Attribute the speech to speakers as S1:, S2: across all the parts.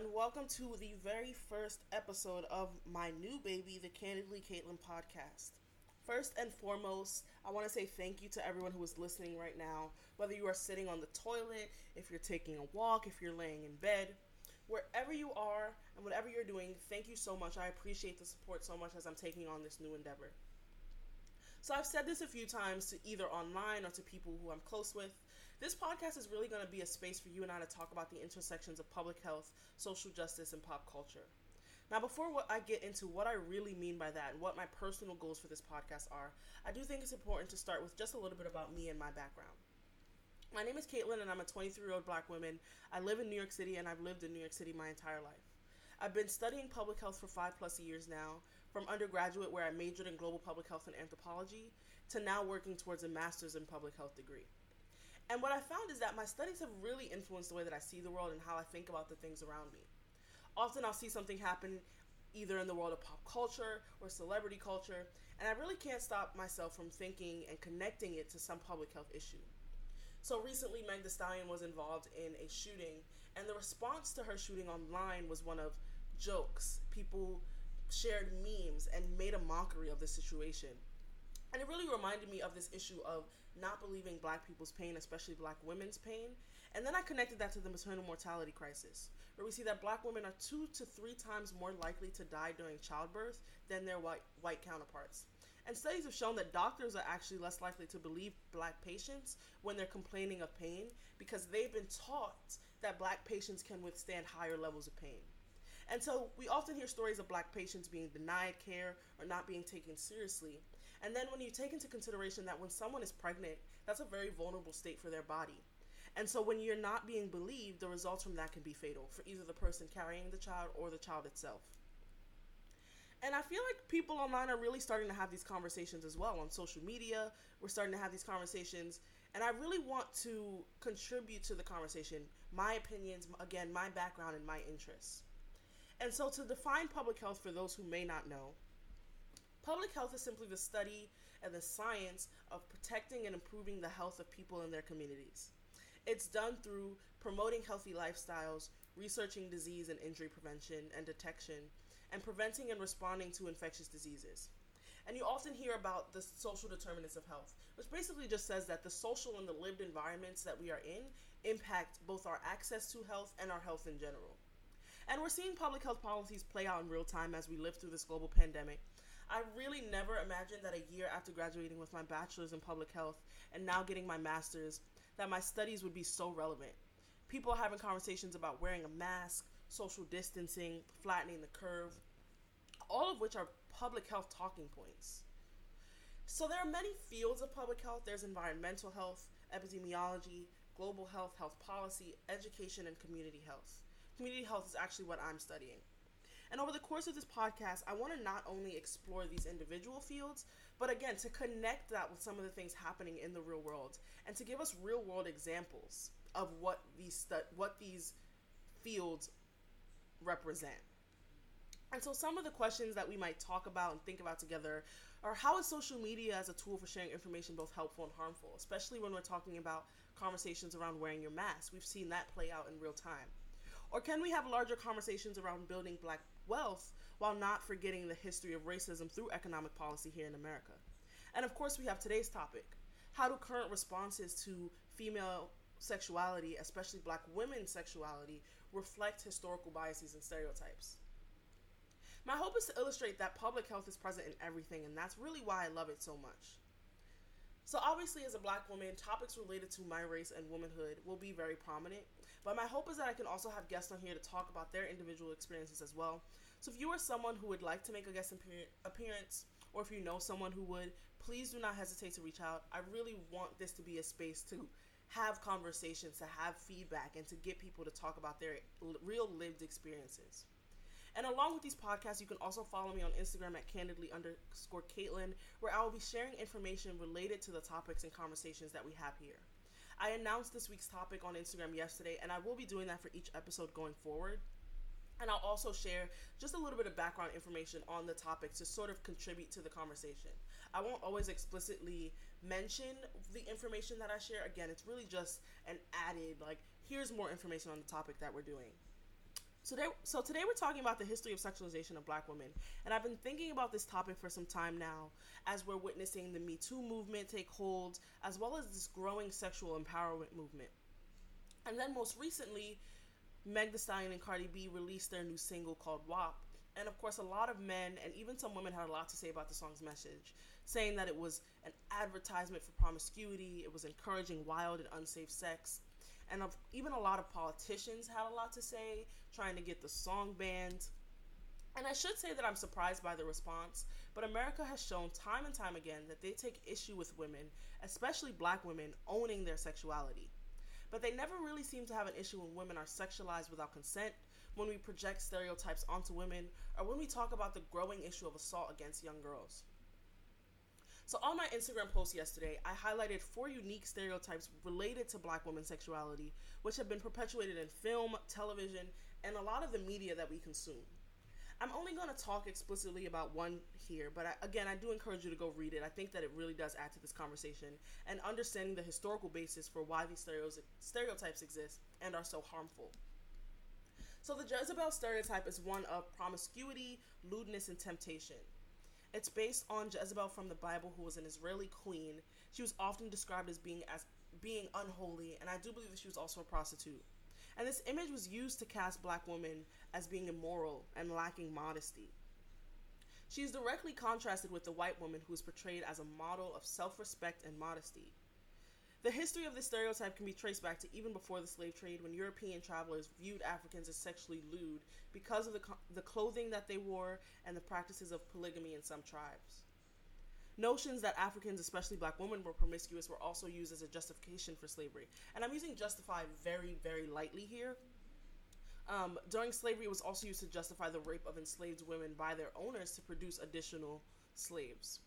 S1: and welcome to the very first episode of my new baby, the Candidly Caitlin podcast. First and foremost, I want to say thank you to everyone who is listening right now, whether you are sitting on the toilet, if you're taking a walk, if you're laying in bed, wherever you are, and whatever you're doing, thank you so much. I appreciate the support so much as I'm taking on this new endeavor. So I've said this a few times to either online or to people who I'm close with. This podcast is really going to be a space for you and I to talk about the intersections of public health, social justice, and pop culture. Now, before what I get into what I really mean by that and what my personal goals for this podcast are, I do think it's important to start with just a little bit about me and my background. My name is Caitlin, and I'm a 23 year old black woman. I live in New York City, and I've lived in New York City my entire life. I've been studying public health for five plus years now, from undergraduate, where I majored in global public health and anthropology, to now working towards a master's in public health degree. And what I found is that my studies have really influenced the way that I see the world and how I think about the things around me. Often I'll see something happen either in the world of pop culture or celebrity culture, and I really can't stop myself from thinking and connecting it to some public health issue. So recently, Meg Thee Stallion was involved in a shooting, and the response to her shooting online was one of jokes. People shared memes and made a mockery of the situation. And it really reminded me of this issue of not believing black people's pain, especially black women's pain. And then I connected that to the maternal mortality crisis, where we see that black women are two to three times more likely to die during childbirth than their white, white counterparts. And studies have shown that doctors are actually less likely to believe black patients when they're complaining of pain because they've been taught that black patients can withstand higher levels of pain. And so we often hear stories of black patients being denied care or not being taken seriously. And then when you take into consideration that when someone is pregnant, that's a very vulnerable state for their body. And so when you're not being believed, the results from that can be fatal for either the person carrying the child or the child itself. And I feel like people online are really starting to have these conversations as well on social media. We're starting to have these conversations. And I really want to contribute to the conversation, my opinions, again, my background and my interests. And so, to define public health for those who may not know, public health is simply the study and the science of protecting and improving the health of people in their communities. It's done through promoting healthy lifestyles, researching disease and injury prevention and detection, and preventing and responding to infectious diseases. And you often hear about the social determinants of health, which basically just says that the social and the lived environments that we are in impact both our access to health and our health in general. And we're seeing public health policies play out in real time as we live through this global pandemic. I really never imagined that a year after graduating with my bachelor's in public health and now getting my master's, that my studies would be so relevant. People are having conversations about wearing a mask, social distancing, flattening the curve, all of which are public health talking points. So there are many fields of public health. There's environmental health, epidemiology, global health, health policy, education, and community health community health is actually what I'm studying. And over the course of this podcast, I want to not only explore these individual fields, but again, to connect that with some of the things happening in the real world and to give us real world examples of what these stu- what these fields represent. And so some of the questions that we might talk about and think about together are how is social media as a tool for sharing information both helpful and harmful, especially when we're talking about conversations around wearing your mask. We've seen that play out in real time. Or can we have larger conversations around building black wealth while not forgetting the history of racism through economic policy here in America? And of course, we have today's topic how do current responses to female sexuality, especially black women's sexuality, reflect historical biases and stereotypes? My hope is to illustrate that public health is present in everything, and that's really why I love it so much. So, obviously, as a black woman, topics related to my race and womanhood will be very prominent. But my hope is that I can also have guests on here to talk about their individual experiences as well. So, if you are someone who would like to make a guest appearance, or if you know someone who would, please do not hesitate to reach out. I really want this to be a space to have conversations, to have feedback, and to get people to talk about their real lived experiences. And along with these podcasts, you can also follow me on Instagram at candidly underscore Caitlin, where I will be sharing information related to the topics and conversations that we have here. I announced this week's topic on Instagram yesterday, and I will be doing that for each episode going forward. And I'll also share just a little bit of background information on the topic to sort of contribute to the conversation. I won't always explicitly mention the information that I share. Again, it's really just an added, like, here's more information on the topic that we're doing. So today, so today we're talking about the history of sexualization of black women. And I've been thinking about this topic for some time now as we're witnessing the Me Too movement take hold, as well as this growing sexual empowerment movement. And then most recently, Meg Thee Stallion and Cardi B released their new single called WAP. And of course, a lot of men and even some women had a lot to say about the song's message, saying that it was an advertisement for promiscuity, it was encouraging wild and unsafe sex, and of, even a lot of politicians had a lot to say, trying to get the song banned. And I should say that I'm surprised by the response, but America has shown time and time again that they take issue with women, especially black women, owning their sexuality. But they never really seem to have an issue when women are sexualized without consent, when we project stereotypes onto women, or when we talk about the growing issue of assault against young girls. So, on my Instagram post yesterday, I highlighted four unique stereotypes related to black women's sexuality, which have been perpetuated in film, television, and a lot of the media that we consume. I'm only going to talk explicitly about one here, but I, again, I do encourage you to go read it. I think that it really does add to this conversation and understanding the historical basis for why these stereotypes exist and are so harmful. So, the Jezebel stereotype is one of promiscuity, lewdness, and temptation. It's based on Jezebel from the Bible, who was an Israeli queen. She was often described as being as being unholy, and I do believe that she was also a prostitute. And this image was used to cast black women as being immoral and lacking modesty. She is directly contrasted with the white woman who is portrayed as a model of self respect and modesty. The history of this stereotype can be traced back to even before the slave trade when European travelers viewed Africans as sexually lewd because of the, the clothing that they wore and the practices of polygamy in some tribes. Notions that Africans, especially black women, were promiscuous were also used as a justification for slavery. And I'm using justify very, very lightly here. Um, during slavery, it was also used to justify the rape of enslaved women by their owners to produce additional slaves.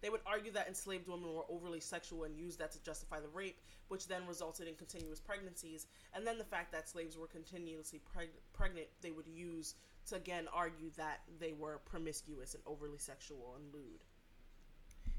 S1: They would argue that enslaved women were overly sexual and used that to justify the rape, which then resulted in continuous pregnancies. And then the fact that slaves were continuously preg- pregnant, they would use to again argue that they were promiscuous and overly sexual and lewd.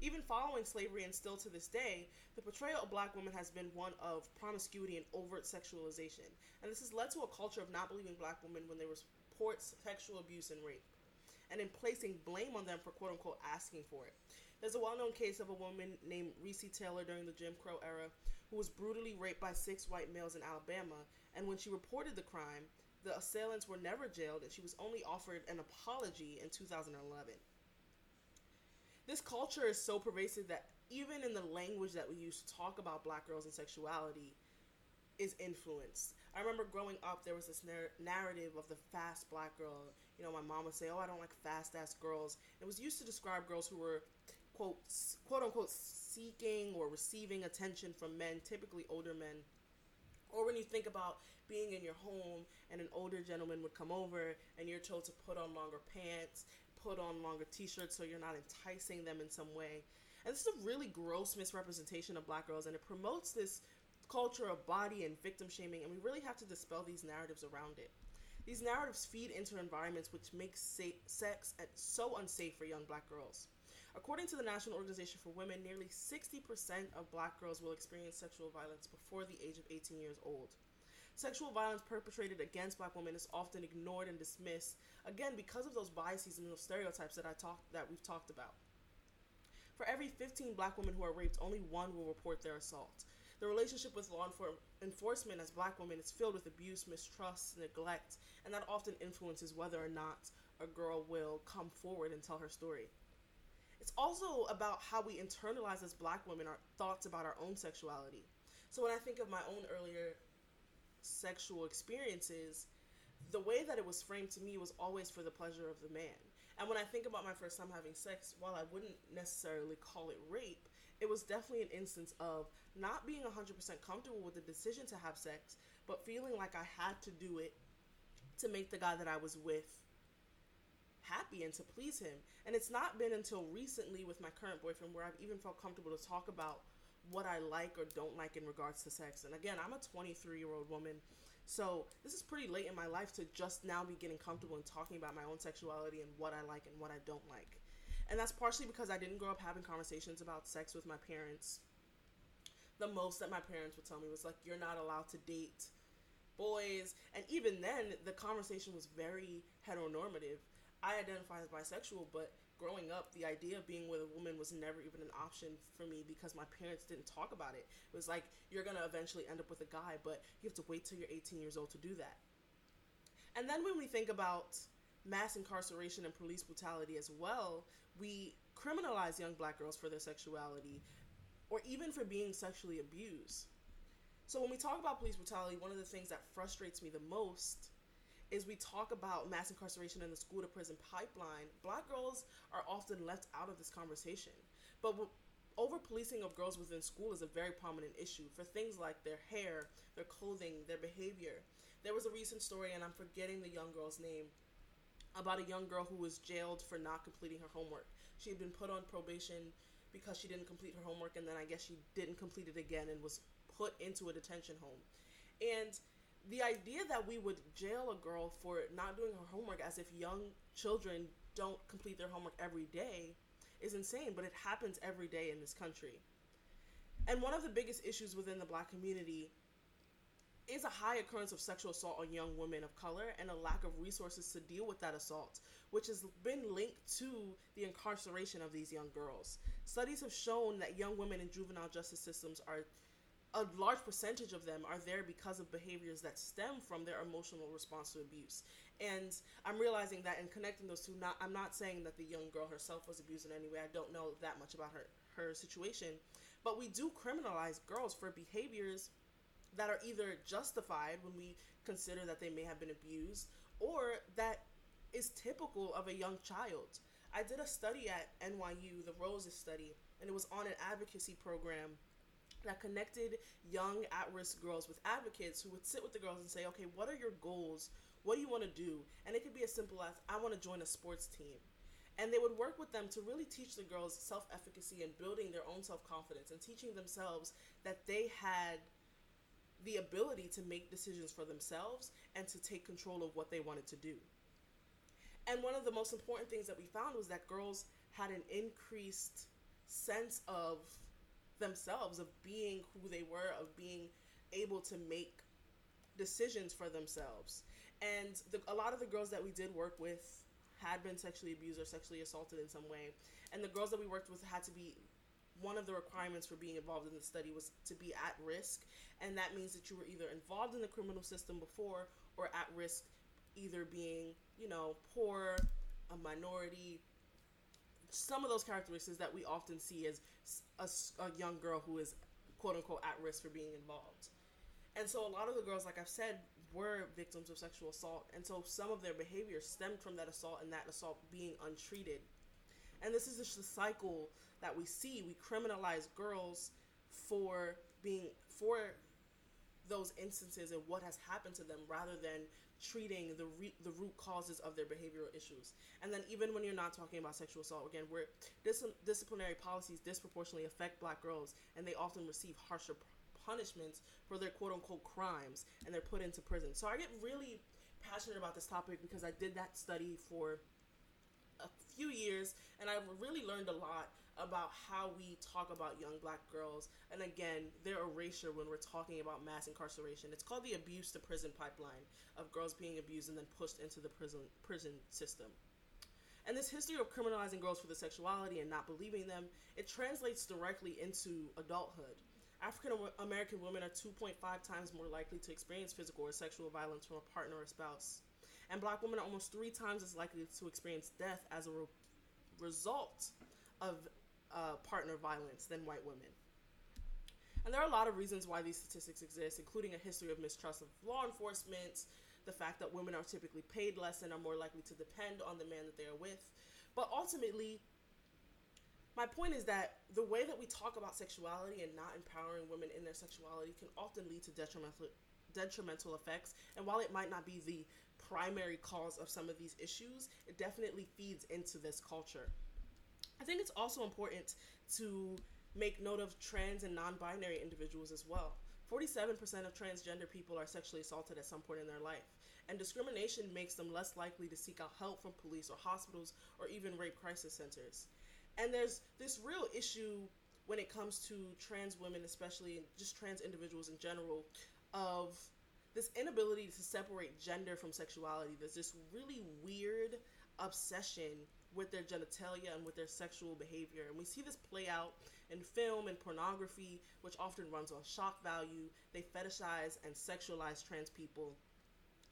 S1: Even following slavery and still to this day, the portrayal of black women has been one of promiscuity and overt sexualization. And this has led to a culture of not believing black women when they report sexual abuse and rape, and in placing blame on them for quote unquote asking for it. There's a well known case of a woman named Recy Taylor during the Jim Crow era who was brutally raped by six white males in Alabama, and when she reported the crime, the assailants were never jailed and she was only offered an apology in 2011. This culture is so pervasive that even in the language that we use to talk about black girls and sexuality is influenced. I remember growing up, there was this nar- narrative of the fast black girl. You know, my mom would say, "Oh, I don't like fast ass girls." It was used to describe girls who were quote quote unquote seeking or receiving attention from men, typically older men. Or when you think about being in your home and an older gentleman would come over and you're told to put on longer pants, put on longer t-shirts so you're not enticing them in some way. And this is a really gross misrepresentation of black girls and it promotes this culture of body and victim shaming and we really have to dispel these narratives around it. These narratives feed into environments which make sex so unsafe for young black girls. According to the National Organization for Women, nearly 60% of black girls will experience sexual violence before the age of 18 years old. Sexual violence perpetrated against black women is often ignored and dismissed, again because of those biases and those stereotypes that I talked that we've talked about. For every 15 black women who are raped, only one will report their assault. The relationship with law enforcement as black women is filled with abuse, mistrust, neglect, and that often influences whether or not a girl will come forward and tell her story. It's also about how we internalize as black women our thoughts about our own sexuality. So when I think of my own earlier sexual experiences, the way that it was framed to me was always for the pleasure of the man. And when I think about my first time having sex, while I wouldn't necessarily call it rape, it was definitely an instance of not being 100% comfortable with the decision to have sex, but feeling like I had to do it to make the guy that I was with happy and to please him. And it's not been until recently with my current boyfriend where I've even felt comfortable to talk about what I like or don't like in regards to sex. And again, I'm a 23 year old woman. So this is pretty late in my life to just now be getting comfortable and talking about my own sexuality and what I like and what I don't like. And that's partially because I didn't grow up having conversations about sex with my parents. The most that my parents would tell me was like, you're not allowed to date boys. And even then, the conversation was very heteronormative. I identify as bisexual, but growing up, the idea of being with a woman was never even an option for me because my parents didn't talk about it. It was like, you're gonna eventually end up with a guy, but you have to wait till you're 18 years old to do that. And then when we think about mass incarceration and police brutality as well, we criminalize young black girls for their sexuality or even for being sexually abused. So when we talk about police brutality, one of the things that frustrates me the most is we talk about mass incarceration and the school to prison pipeline. Black girls are often left out of this conversation. But over policing of girls within school is a very prominent issue for things like their hair, their clothing, their behavior. There was a recent story, and I'm forgetting the young girl's name, about a young girl who was jailed for not completing her homework. She had been put on probation because she didn't complete her homework, and then I guess she didn't complete it again and was put into a detention home. And the idea that we would jail a girl for not doing her homework as if young children don't complete their homework every day is insane, but it happens every day in this country. And one of the biggest issues within the black community is a high occurrence of sexual assault on young women of color and a lack of resources to deal with that assault, which has been linked to the incarceration of these young girls. Studies have shown that young women in juvenile justice systems are a large percentage of them are there because of behaviors that stem from their emotional response to abuse. And I'm realizing that in connecting those two, not I'm not saying that the young girl herself was abused in any way. I don't know that much about her her situation, but we do criminalize girls for behaviors that are either justified when we consider that they may have been abused or that is typical of a young child. I did a study at NYU, the Roses study, and it was on an advocacy program that connected young at risk girls with advocates who would sit with the girls and say, okay, what are your goals? What do you want to do? And it could be as simple as, I want to join a sports team. And they would work with them to really teach the girls self efficacy and building their own self confidence and teaching themselves that they had the ability to make decisions for themselves and to take control of what they wanted to do. And one of the most important things that we found was that girls had an increased sense of themselves, of being who they were, of being able to make decisions for themselves. And the, a lot of the girls that we did work with had been sexually abused or sexually assaulted in some way. And the girls that we worked with had to be one of the requirements for being involved in the study was to be at risk. And that means that you were either involved in the criminal system before or at risk, either being, you know, poor, a minority, some of those characteristics that we often see as a, a, young girl who is quote unquote at risk for being involved. And so a lot of the girls, like I've said, were victims of sexual assault. And so some of their behavior stemmed from that assault and that assault being untreated. And this is just the cycle that we see. We criminalize girls for being for those instances and what has happened to them rather than treating the re- the root causes of their behavioral issues. And then even when you're not talking about sexual assault, again, where dis- disciplinary policies disproportionately affect black girls, and they often receive harsher punishments for their quote unquote crimes, and they're put into prison. So I get really passionate about this topic because I did that study for a few years, and I really learned a lot about how we talk about young black girls. And again their erasure when we're talking about mass incarceration. It's called the abuse to prison pipeline of girls being abused and then pushed into the prison prison system. And this history of criminalizing girls for their sexuality and not believing them it translates directly into adulthood. African American women are 2.5 times more likely to experience physical or sexual violence from a partner or spouse. And black women are almost three times as likely to experience death as a re- result of uh, partner violence than white women. And there are a lot of reasons why these statistics exist, including a history of mistrust of law enforcement, the fact that women are typically paid less and are more likely to depend on the man that they are with. But ultimately, my point is that the way that we talk about sexuality and not empowering women in their sexuality can often lead to detrimental detrimental effects. And while it might not be the primary cause of some of these issues, it definitely feeds into this culture. I think it's also important to make note of trans and non binary individuals as well. 47% of transgender people are sexually assaulted at some point in their life, and discrimination makes them less likely to seek out help from police or hospitals or even rape crisis centers. And there's this real issue when it comes to trans women, especially and just trans individuals in general, of this inability to separate gender from sexuality. There's this really weird obsession with their genitalia and with their sexual behavior. And we see this play out in film and pornography, which often runs on shock value. They fetishize and sexualize trans people.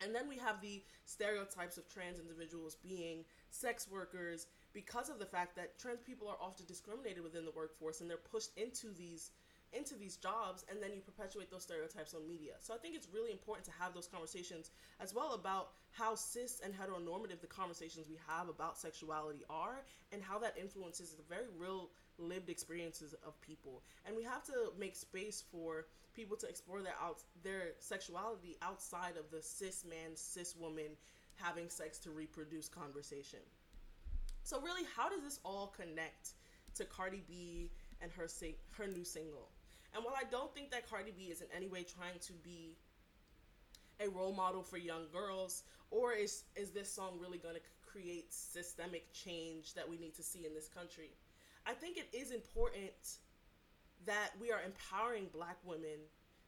S1: And then we have the stereotypes of trans individuals being sex workers because of the fact that trans people are often discriminated within the workforce and they're pushed into these into these jobs and then you perpetuate those stereotypes on media. So I think it's really important to have those conversations as well about how cis and heteronormative the conversations we have about sexuality are and how that influences the very real lived experiences of people. And we have to make space for people to explore their out their sexuality outside of the cis man, cis woman having sex to reproduce conversation. So really, how does this all connect to Cardi B and her sing- her new single? And while I don't think that Cardi B is in any way trying to be a role model for young girls, or is is this song really going to create systemic change that we need to see in this country? I think it is important that we are empowering black women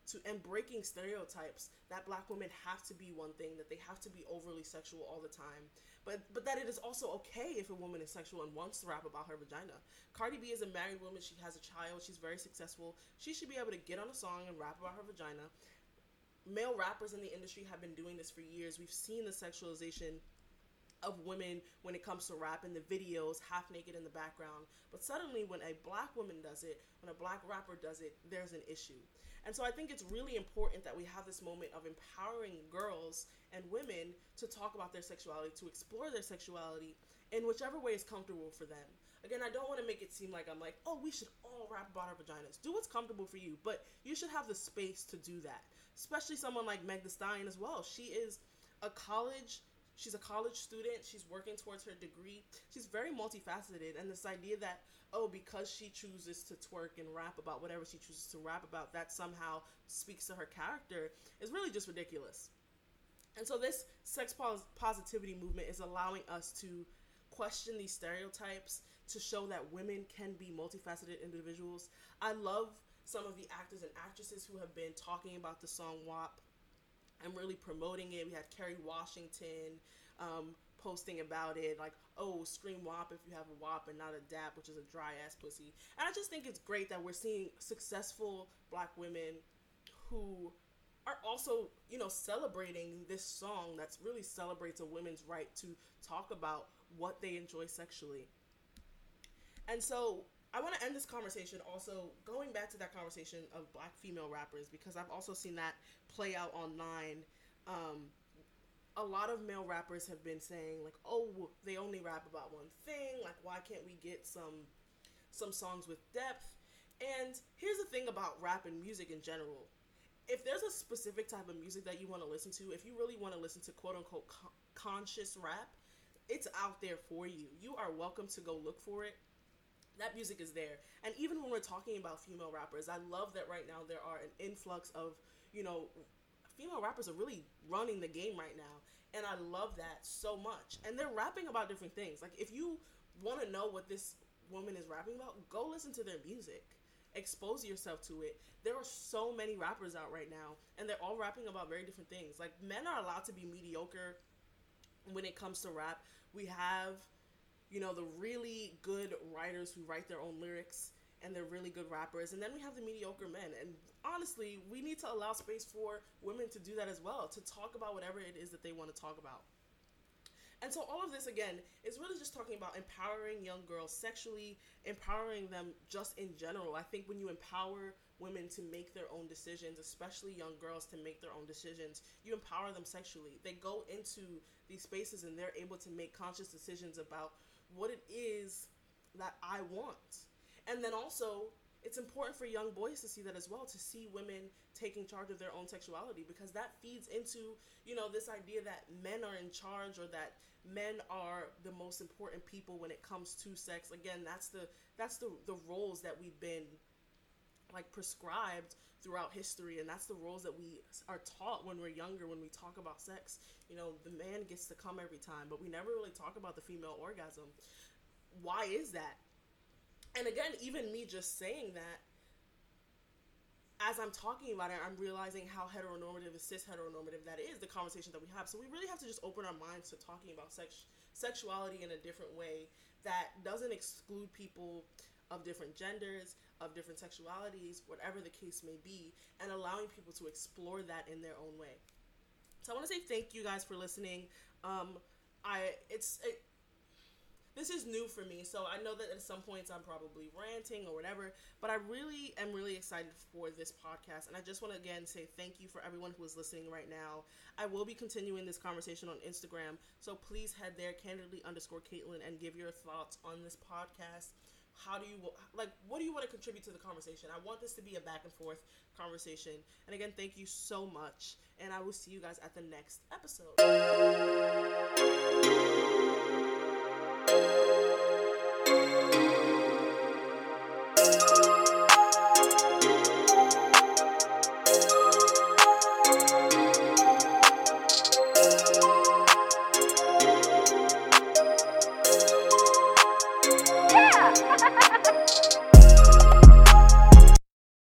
S1: to and breaking stereotypes that black women have to be one thing that they have to be overly sexual all the time. But but that it is also okay if a woman is sexual and wants to rap about her vagina. Cardi b is a married woman. She has a child. She's very successful. She should be able to get on a song and rap about her vagina. Male rappers in the industry have been doing this for years. We've seen the sexualization of women when it comes to rap in the videos, half naked in the background. But suddenly, when a black woman does it, when a black rapper does it, there's an issue. And so I think it's really important that we have this moment of empowering girls and women to talk about their sexuality, to explore their sexuality in whichever way is comfortable for them. Again, I don't want to make it seem like I'm like, oh, we should all rap about our vaginas. Do what's comfortable for you, but you should have the space to do that. Especially someone like Meg Thee Stallion as well. She is a college She's a college student. She's working towards her degree. She's very multifaceted. And this idea that, oh, because she chooses to twerk and rap about whatever she chooses to rap about, that somehow speaks to her character is really just ridiculous. And so this sex pos- positivity movement is allowing us to question these stereotypes to show that women can be multifaceted individuals. I love some of the actors and actresses who have been talking about the song WAP and really promoting it. We had Kerry Washington um, posting about it, like, oh, scream WAP if you have a WAP and not a DAP, which is a dry ass pussy. And I just think it's great that we're seeing successful black women who are also, you know, celebrating this song that's really celebrates a woman's right to talk about what they enjoy sexually. And so I want to end this conversation also going back to that conversation of black female rappers because I've also seen that play out online. Um, a lot of male rappers have been saying like, "Oh, they only rap about one thing. Like, why can't we get some some songs with depth?" And here's the thing about rap and music in general. If there's a specific type of music that you want to listen to, if you really want to listen to quote unquote con- conscious rap, it's out there for you. You are welcome to go look for it that music is there. And even when we're talking about female rappers, I love that right now there are an influx of, you know, female rappers are really running the game right now. And I love that so much. And they're rapping about different things. Like if you want to know what this woman is rapping about, go listen to their music. Expose yourself to it. There are so many rappers out right now, and they're all rapping about very different things. Like men are allowed to be mediocre when it comes to rap. We have you know, the really good writers who write their own lyrics and they're really good rappers. And then we have the mediocre men. And honestly, we need to allow space for women to do that as well, to talk about whatever it is that they want to talk about. And so, all of this again is really just talking about empowering young girls sexually, empowering them just in general. I think when you empower women to make their own decisions, especially young girls to make their own decisions, you empower them sexually. They go into these spaces and they're able to make conscious decisions about what it is that I want. And then also, it's important for young boys to see that as well, to see women taking charge of their own sexuality because that feeds into, you know, this idea that men are in charge or that men are the most important people when it comes to sex. Again, that's the that's the the roles that we've been like prescribed throughout history and that's the roles that we are taught when we're younger when we talk about sex. You know the man gets to come every time but we never really talk about the female orgasm. Why is that? And again even me just saying that as I'm talking about it, I'm realizing how heteronormative and cis heteronormative that is, the conversation that we have. So we really have to just open our minds to talking about sex sexuality in a different way that doesn't exclude people of different genders, of different sexualities, whatever the case may be, and allowing people to explore that in their own way. So I want to say thank you guys for listening. Um, I it's it, this is new for me, so I know that at some points I'm probably ranting or whatever, but I really am really excited for this podcast. And I just want to again say thank you for everyone who is listening right now. I will be continuing this conversation on Instagram, so please head there, candidly underscore Caitlin, and give your thoughts on this podcast how do you like what do you want to contribute to the conversation? I want this to be a back and forth conversation. And again thank you so much. And i will see you guys at the next episode.